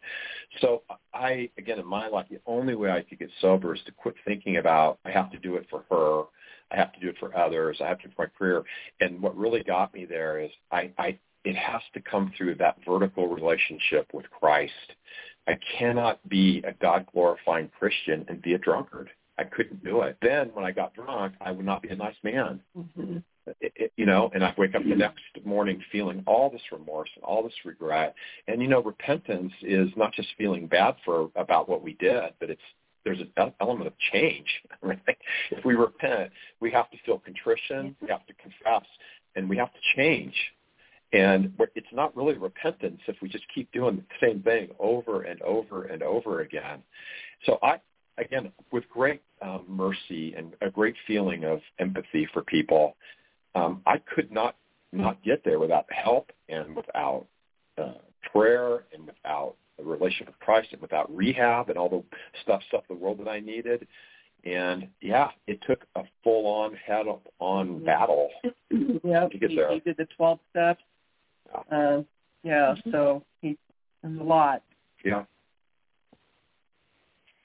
So I again in my life, the only way I could get sober is to quit thinking about I have to do it for her I have to do it for others. I have to do it for my career. And what really got me there is I, I it has to come through that vertical relationship with Christ. I cannot be a God glorifying Christian and be a drunkard. I couldn't do it. Then when I got drunk, I would not be a nice man. Mm-hmm. It, it, you know, and I wake up the next morning feeling all this remorse and all this regret. And you know, repentance is not just feeling bad for about what we did, but it's there's an element of change. <laughs> Right? If we repent, we have to feel contrition, we have to confess, and we have to change. And it's not really repentance if we just keep doing the same thing over and over and over again. So I, again, with great um, mercy and a great feeling of empathy for people, um, I could not not get there without help and without uh, prayer and without a relationship with Christ and without rehab and all the stuff stuff the world that I needed. And yeah, it took a full on head on Mm-hmm. battle <laughs> yeah, to get he, there. he did the 12 steps. Uh, yeah, so he, it a lot. Yeah.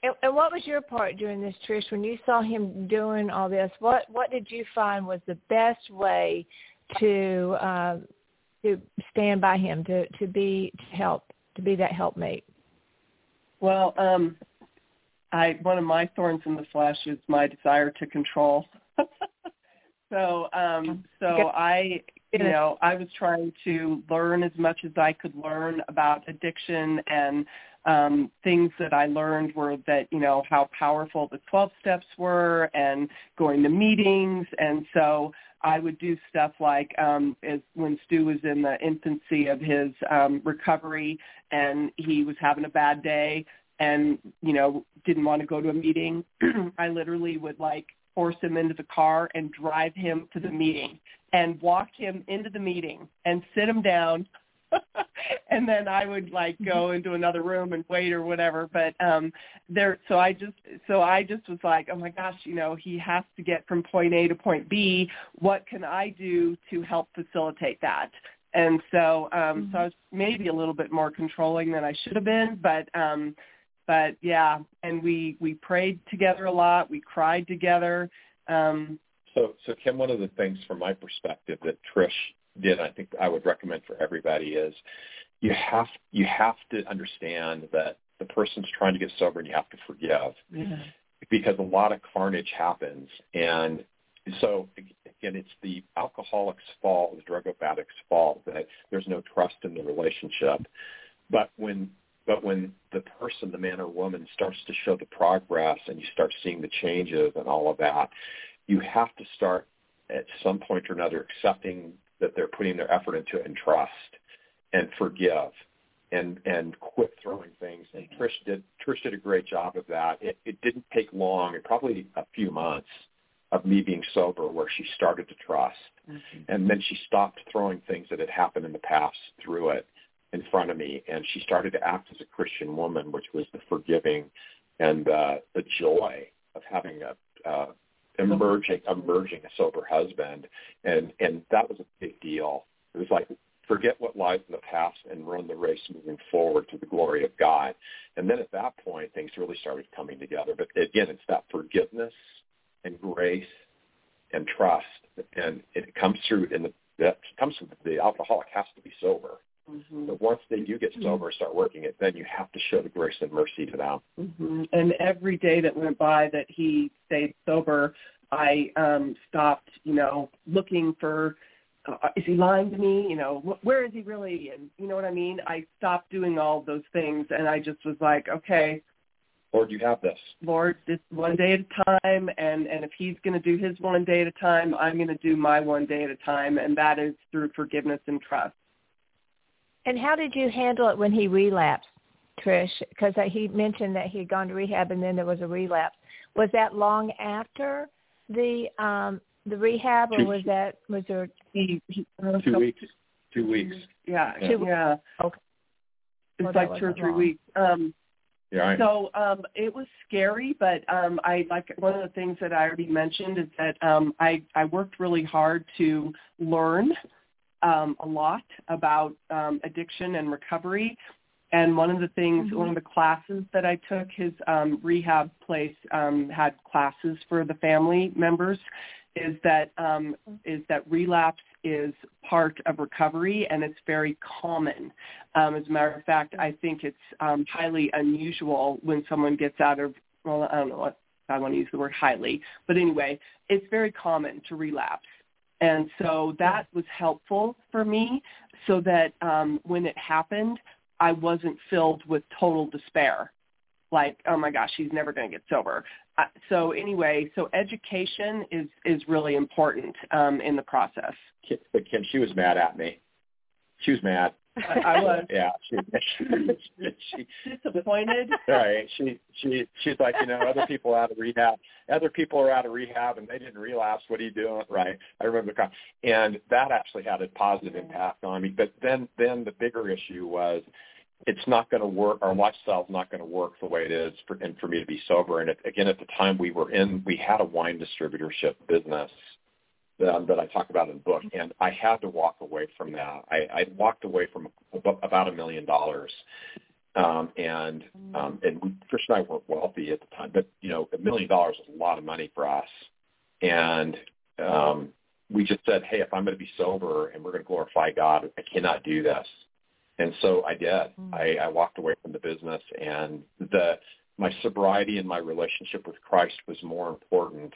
And, and what was your part during this, Trish? When you saw him doing all this, what what did you find was the best way to uh, to stand by him, to to be to help, to be that helpmate? Well, um, I one of my thorns in the flesh is my desire to control. <laughs> so, um, so I, you know, I was trying to learn as much as I could learn about addiction and um, things that I learned were that, you know, how powerful the 12 steps were and going to meetings. And so I would do stuff like um, as when Stu was in the infancy of his um, recovery and he was having a bad day and, you know, didn't want to go to a meeting, <clears throat> I literally would like force him into the car and drive him to the meeting and walk him into the meeting and sit him down <laughs> and then I would like go into another room and wait or whatever. But um there so I just so I just was like, Oh my gosh, you know, he has to get from point A to point B. What can I do to help facilitate that? And so um so I was maybe a little bit more controlling than I should have been, but um but yeah, and we we prayed together a lot, we cried together. Um So, so Kim, one of the things from my perspective that Trish did, I think I would recommend for everybody is you have you have to understand that the person's trying to get sober and you have to forgive. Yeah. because a lot of carnage happens. And so again it's the alcoholic's fault the drug addict's fault that there's no trust in the relationship. But when but when the person the man or woman starts to show the progress and you start seeing the changes and all of that you have to start at some point or another accepting that they're putting their effort into it and trust and forgive and and quit throwing things. And Trish did Trish did a great job of that. It, it didn't take long, it probably a few months of me being sober where she started to trust. And then she stopped throwing things that had happened in the past through it in front of me and she started to act as a Christian woman, which was the forgiving and uh, the joy of having a uh, emerging emerging a sober husband and and that was a big deal. It was like forget what lies in the past and run the race moving forward to the glory of God. And then at that point things really started coming together. But again, it's that forgiveness and grace and trust and it comes through in the that comes from the alcoholic has to be sober. Mhm. But once they do get sober, and start working it, then you have to show the grace and mercy to them. hmm And every day that went by that he stayed sober, I um stopped, you know, looking for uh, is he lying to me? You know, wh- where is he really? And you know what I mean? I stopped doing all those things, and I just was like, okay, Lord, you have this. Lord, this one day at a time, and and if He's going to do His one day at a time, I'm going to do my one day at a time, and that is through forgiveness and trust. And how did you handle it when he relapsed, Trish? Because he mentioned that he had gone to rehab and then there was a relapse. Was that long after the um the rehab, or Two- was that was there? He, he Two weeks. Two weeks. Yeah, Yeah. yeah. Okay. It's Well, like two or three long. weeks. Um, Yeah, I, So um, it was scary, but um, I like one of the things that I already mentioned is that um, I I worked really hard to learn um, a lot about um, addiction and recovery. And one of the things, one of the classes that I took, his um, rehab place um, had classes for the family members. Is that um, is that relapse is part of recovery and it's very common. Um, as a matter of fact, I think it's um, highly unusual when someone gets out of, well, I don't know what, I want to use the word highly, but anyway, it's very common to relapse. And so that was helpful for me so that um, when it happened, I wasn't filled with total despair. Like, oh my gosh, she's never going to get sober. Uh, so anyway, so education is, is really important um, in the process. But Kim, she was mad at me. She was mad. I, I was <laughs> Yeah, she, she, <laughs> she, disappointed. <laughs> right. She, she, she's like, you know, other people are out of rehab. Other people are out of rehab and they didn't relapse. What are you doing? Right. I remember, the con- and that actually had a positive impact on me. But then, then the bigger issue was it's not going to work. Our lifestyle's not going to work the way it is for, and for me to be sober. And it, again, at the time we were in, we had a wine distributorship business that, that I talk about in the book, and I had to walk away from that. I, I walked away from about a million dollars. Um, and um, and we, Trish and I weren't wealthy at the time, but you know, a million dollars is a lot of money for us. And um, we just said, hey, if I'm going to be sober and we're going to glorify God, I cannot do this. And so I did. Mm-hmm. I, I walked away from the business, and the my sobriety and my relationship with Christ was more important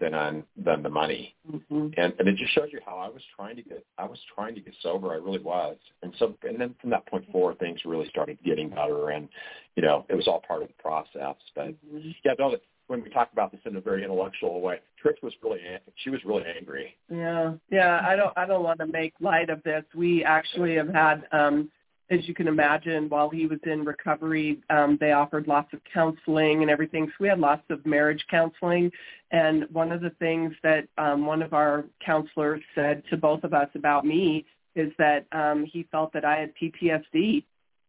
than on than the money. Mm-hmm. And and it just shows you how I was trying to get I was trying to get sober. I really was. And so and then from that point forward, things really started getting better, and you know it was all part of the process. But mm-hmm. yeah, no, when we talk about this in a very intellectual way, Trish was really she was really angry. Yeah, yeah. I don't I don't want to make light of this. We actually have had, um, as you can imagine, while he was in recovery, um, they offered lots of counseling and everything. So we had lots of marriage counseling. And one of the things that um, one of our counselors said to both of us about me is that um, he felt that I had PTSD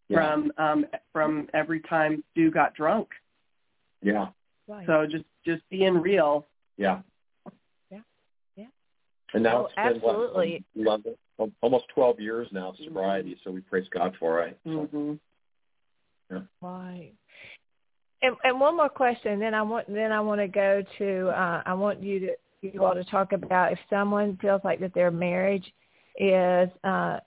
yeah. from um, from every time Stu got drunk. Yeah. Right. So just just being real. Yeah. Yeah. Yeah. And now oh, it's been absolutely. what, almost 12 years now of sobriety, mm-hmm. so we praise God for it. So, mm-hmm. yeah. Right. And, and one more question, then I want then I want to go to uh, I want you to you all to talk about if someone feels like that their marriage is uh,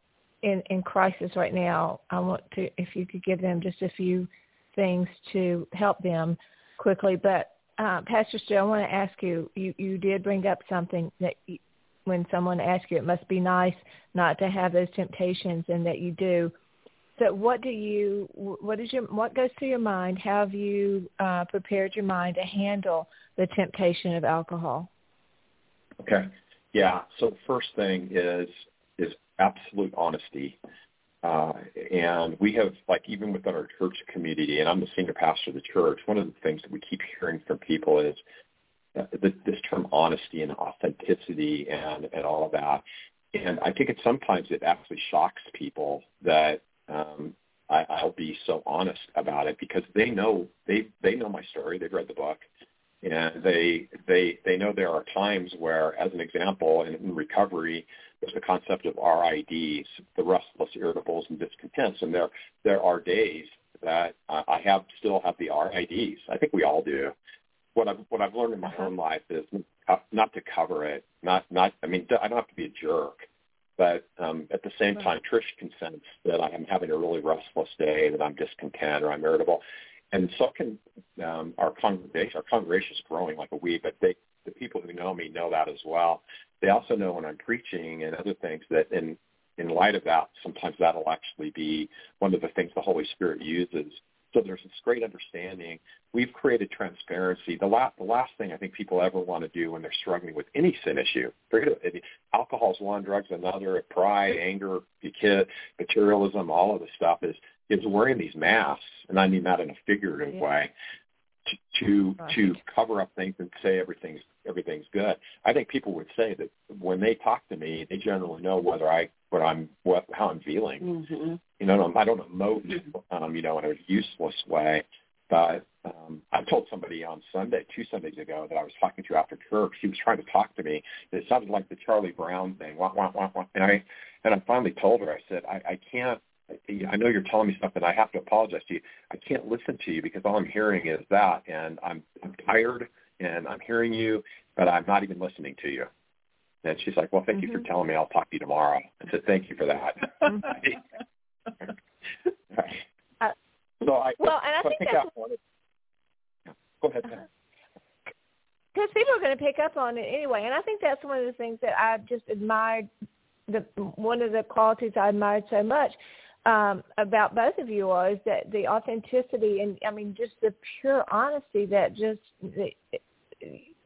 in in crisis right now. I want to if you could give them just a few things to help them quickly, but uh, Pastor Stu, I want to ask you, you, you did bring up something that when someone asks you, it must be nice not to have those temptations and that you do. So what do you, what is your, what goes through your mind? How have you uh, prepared your mind to handle the temptation of alcohol? Okay. Yeah. So first thing is, is absolute honesty. Uh, and we have, like, even within our church community, and I'm the senior pastor of the church, one of the things that we keep hearing from people is this, this term honesty and authenticity and, and all of that. And I think it sometimes it actually shocks people that um, I, I'll be so honest about it because they know they they know my story. They've read the book, and they they they know there are times where, as an example, in, in recovery, there's the concept of RIDs, the restless, irritables, and discontents, and there there are days that uh, I have still have the RIDs. I think we all do. What I've what I've learned in my uh-huh. own life is not to cover it. Not not. I mean, I don't have to be a jerk, but um, at the same time, Trish can sense that I am having a really restless day, that I'm discontent or I'm irritable, and so can um, our congregation. Our congregation is growing like a weed, but they the people who know me know that as well. They also know when I'm preaching and other things that in in light of that, sometimes that'll actually be one of the things the Holy Spirit uses. So there's this great understanding. We've created transparency. The last, the last thing I think people ever want to do when they're struggling with any sin issue, forget it, alcohol is one, drugs another, pride, anger, materialism, all of this stuff is is wearing these masks, and I mean that in a figurative yeah. way, to to, to cover up things and say everything's everything's good. I think people would say that when they talk to me, they generally know whether I what I'm what how I'm feeling. Mm-hmm. You know, I don't emote, mm-hmm. um, you know, in a useless way. But um, I told somebody on Sunday, two Sundays ago, that I was talking to after church. He was trying to talk to me. It sounded like the Charlie Brown thing. Wah, wah, wah, wah. And I and I finally told her. I said, I, I can't. I know you're telling me something. I have to apologize to you. I can't listen to you because all I'm hearing is that, and I'm I'm tired and I'm hearing you, but I'm not even listening to you. And she's like, well, thank mm-hmm. you for mm-hmm. telling me. I'll talk to you tomorrow. I said, thank you for that. uh, <laughs> so I, well, and I so think, I think that's... that yeah. Go ahead, Because uh-huh. people are going to pick up on it anyway, and I think that's one of the things that I've just admired. The one of the qualities I admired so much um, about both of you are is that the authenticity and I mean just the pure honesty that just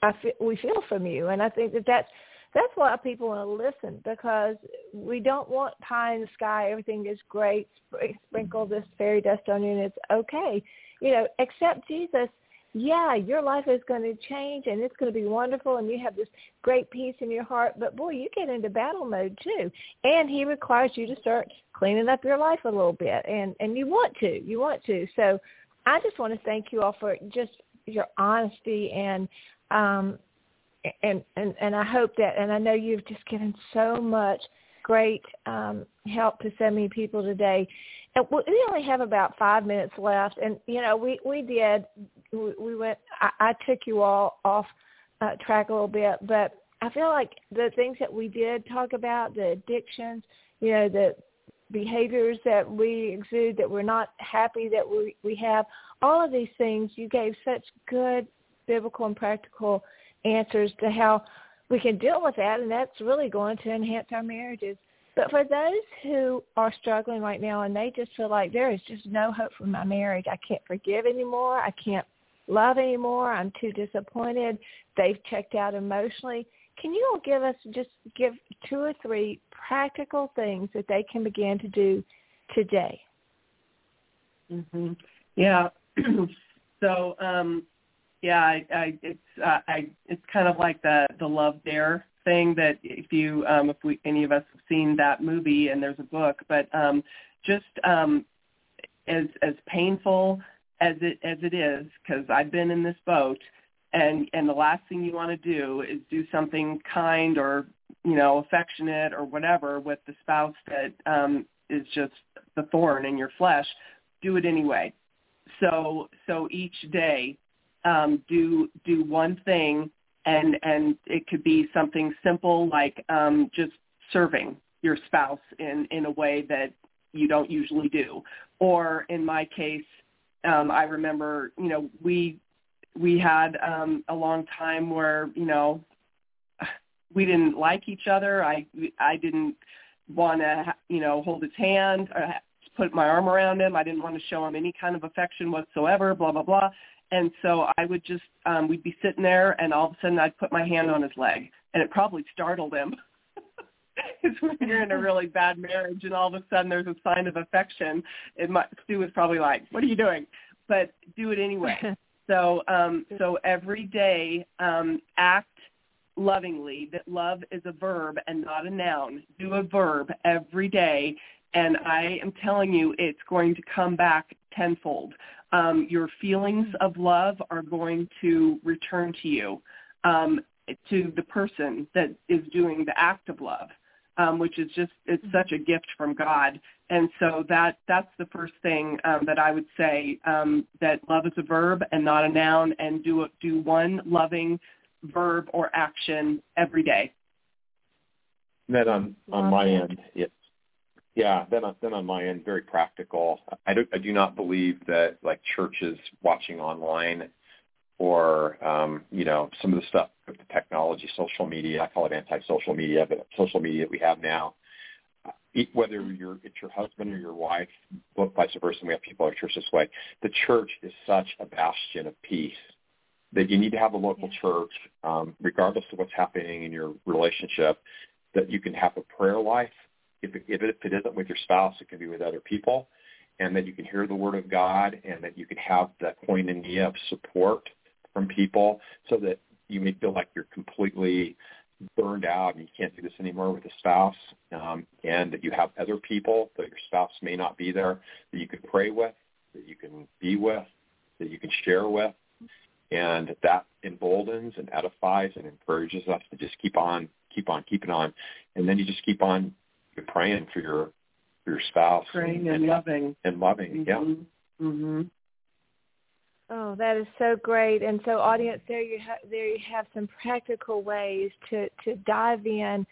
I feel, we feel from you, and I think that that's that's why people want to listen because we don't want pie in the sky. Everything is great. Sprinkle this fairy dust on you, and it's okay. You know, accept Jesus. Yeah, your life is going to change and it's going to be wonderful and you have this great peace in your heart. But boy, you get into battle mode too. And he requires you to start cleaning up your life a little bit. And, and you want to, you want to. So I just want to thank you all for just your honesty and, um, and, and, and I hope that, and I know you've just given so much great um, help to so many people today we only have about five minutes left, and you know we we did we, we went. I, I took you all off uh, track a little bit, but I feel like the things that we did talk about, the addictions, you know, the behaviors that we exude that we're not happy that we we have, all of these things. You gave such good biblical and practical answers to how we can deal with that, and that's really going to enhance our marriages. But for those who are struggling right now and they just feel like there is just no hope for my marriage, I can't forgive anymore, I can't love anymore, I'm too disappointed, they've checked out emotionally. Can you all give us just give two or three practical things that they can begin to do today? Mm-hmm. Yeah. <clears throat> so um yeah, I, I it's uh, I it's kind of like the the love dare thing that if you um, if we any of us have seen that movie and there's a book, but um, just um, as as painful as it as it is, because I've been in this boat, and and the last thing you want to do is do something kind or you know affectionate or whatever with the spouse that um, is just the thorn in your flesh. Do it anyway. So so each day, um, do do one thing and and it could be something simple like um, just serving your spouse in in a way that you don't usually do. Or in my case um i remember you know we we had um a long time where you know we didn't like each other. I i didn't want to you know hold his hand or put my arm around him. I didn't want to show him any kind of affection whatsoever blah blah blah and so I would just, um, we'd be sitting there and all of a sudden I'd put my hand on his leg and it probably startled him. <laughs> Because when you're in a really bad marriage and all of a sudden there's a sign of affection, it might, Stu was probably like, what are you doing? But do it anyway. <laughs> so, um, so every day, um, act lovingly that love is a verb and not a noun. Do a verb every day. And I am telling you, it's going to come back tenfold um, your feelings of love are going to return to you, um, to the person that is doing the act of love, um, which is just it's mm-hmm. such a gift from God. And so that that's the first thing um, that I would say um, that love is a verb and not a noun, and do do one loving verb or action every day. Then on on my end, it's yeah, then on, then on my end, very practical. I do, I do not believe that like churches watching online or um, you know some of the stuff with the technology, social media. I call it anti-social media, but social media that we have now. Whether you're it's your husband or your wife, vice versa, and we have people at church this way. The church is such a bastion of peace that you need to have a local yeah. church, um, regardless of what's happening in your relationship, that you can have a prayer life if it, if it isn't with your spouse, it can be with other people, and that you can hear the word of God, and that you can have that koinonia of support from people, so that you may feel like you're completely burned out and you can't do this anymore with a spouse, um, and that you have other people that your spouse may not be there that you can pray with, that you can be with, that you can share with, and that emboldens and edifies and encourages us to just keep on, keep on, keeping on, and then you just keep on you're praying for your for your spouse praying and, and loving and loving mm-hmm. yeah mm-hmm. oh that is so great and so audience there you have there you have some practical ways to to dive in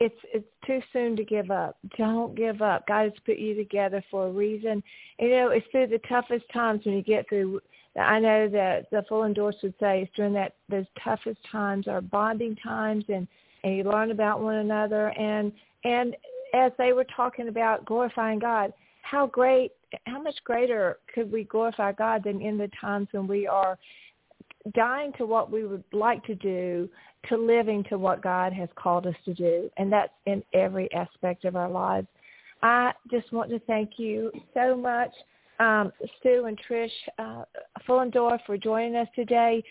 it's it's too soon to give up. Don't give up. God has put you together for a reason. And, you know, it's through the toughest times when you get through. I know that the Fuhlendorfs would say it's during that those toughest times are bonding times, and and you learn about one another. And and as they were talking about glorifying God, how great, how much greater could we glorify God than in the times when we are dying to what we would like to do to living to what God has called us to do. And that's in every aspect of our lives. I just want to thank you so much. um, Stu and Trish uh, Fuhlendorf for joining us today.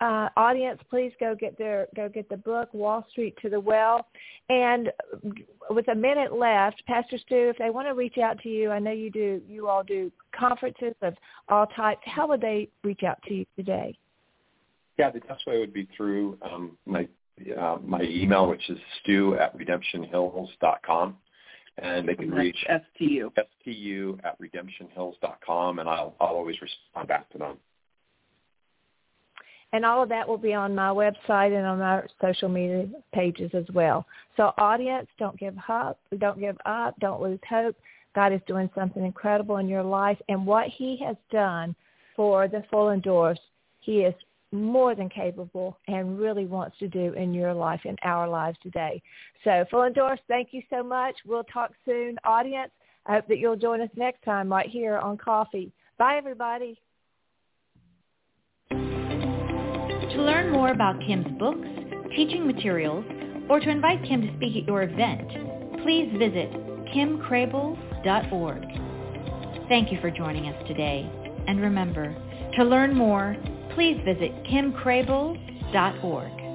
Uh, audience, please go get their go get the book Wall Street to the Well. And with a minute left, Pastor Stu, if they want to reach out to you, I know you do. You all do conferences of all types. How would they reach out to you today? Yeah, the best way would be through um, my uh, my email, which is stu at redemptionhills.com. And they can reach STU. STU at redemptionhills.com, and I'll, I'll always respond back to them. And all of that will be on my website and on our social media pages as well. So audience, don't give up, don't give up, don't lose hope. God is doing something incredible in your life. And what he has done for the Fuhlendorfs, he is more than capable and really wants to do in your life, in our lives today. So Fuhlendorf, thank you so much. We'll talk soon. Audience, I hope that you'll join us next time right here on Coffee. Bye, everybody. To learn more about Kim's books, teaching materials, or to invite Kim to speak at your event, please visit kimcrabill.org. Thank you for joining us today. And remember, to learn more, please visit kimcrabill.org.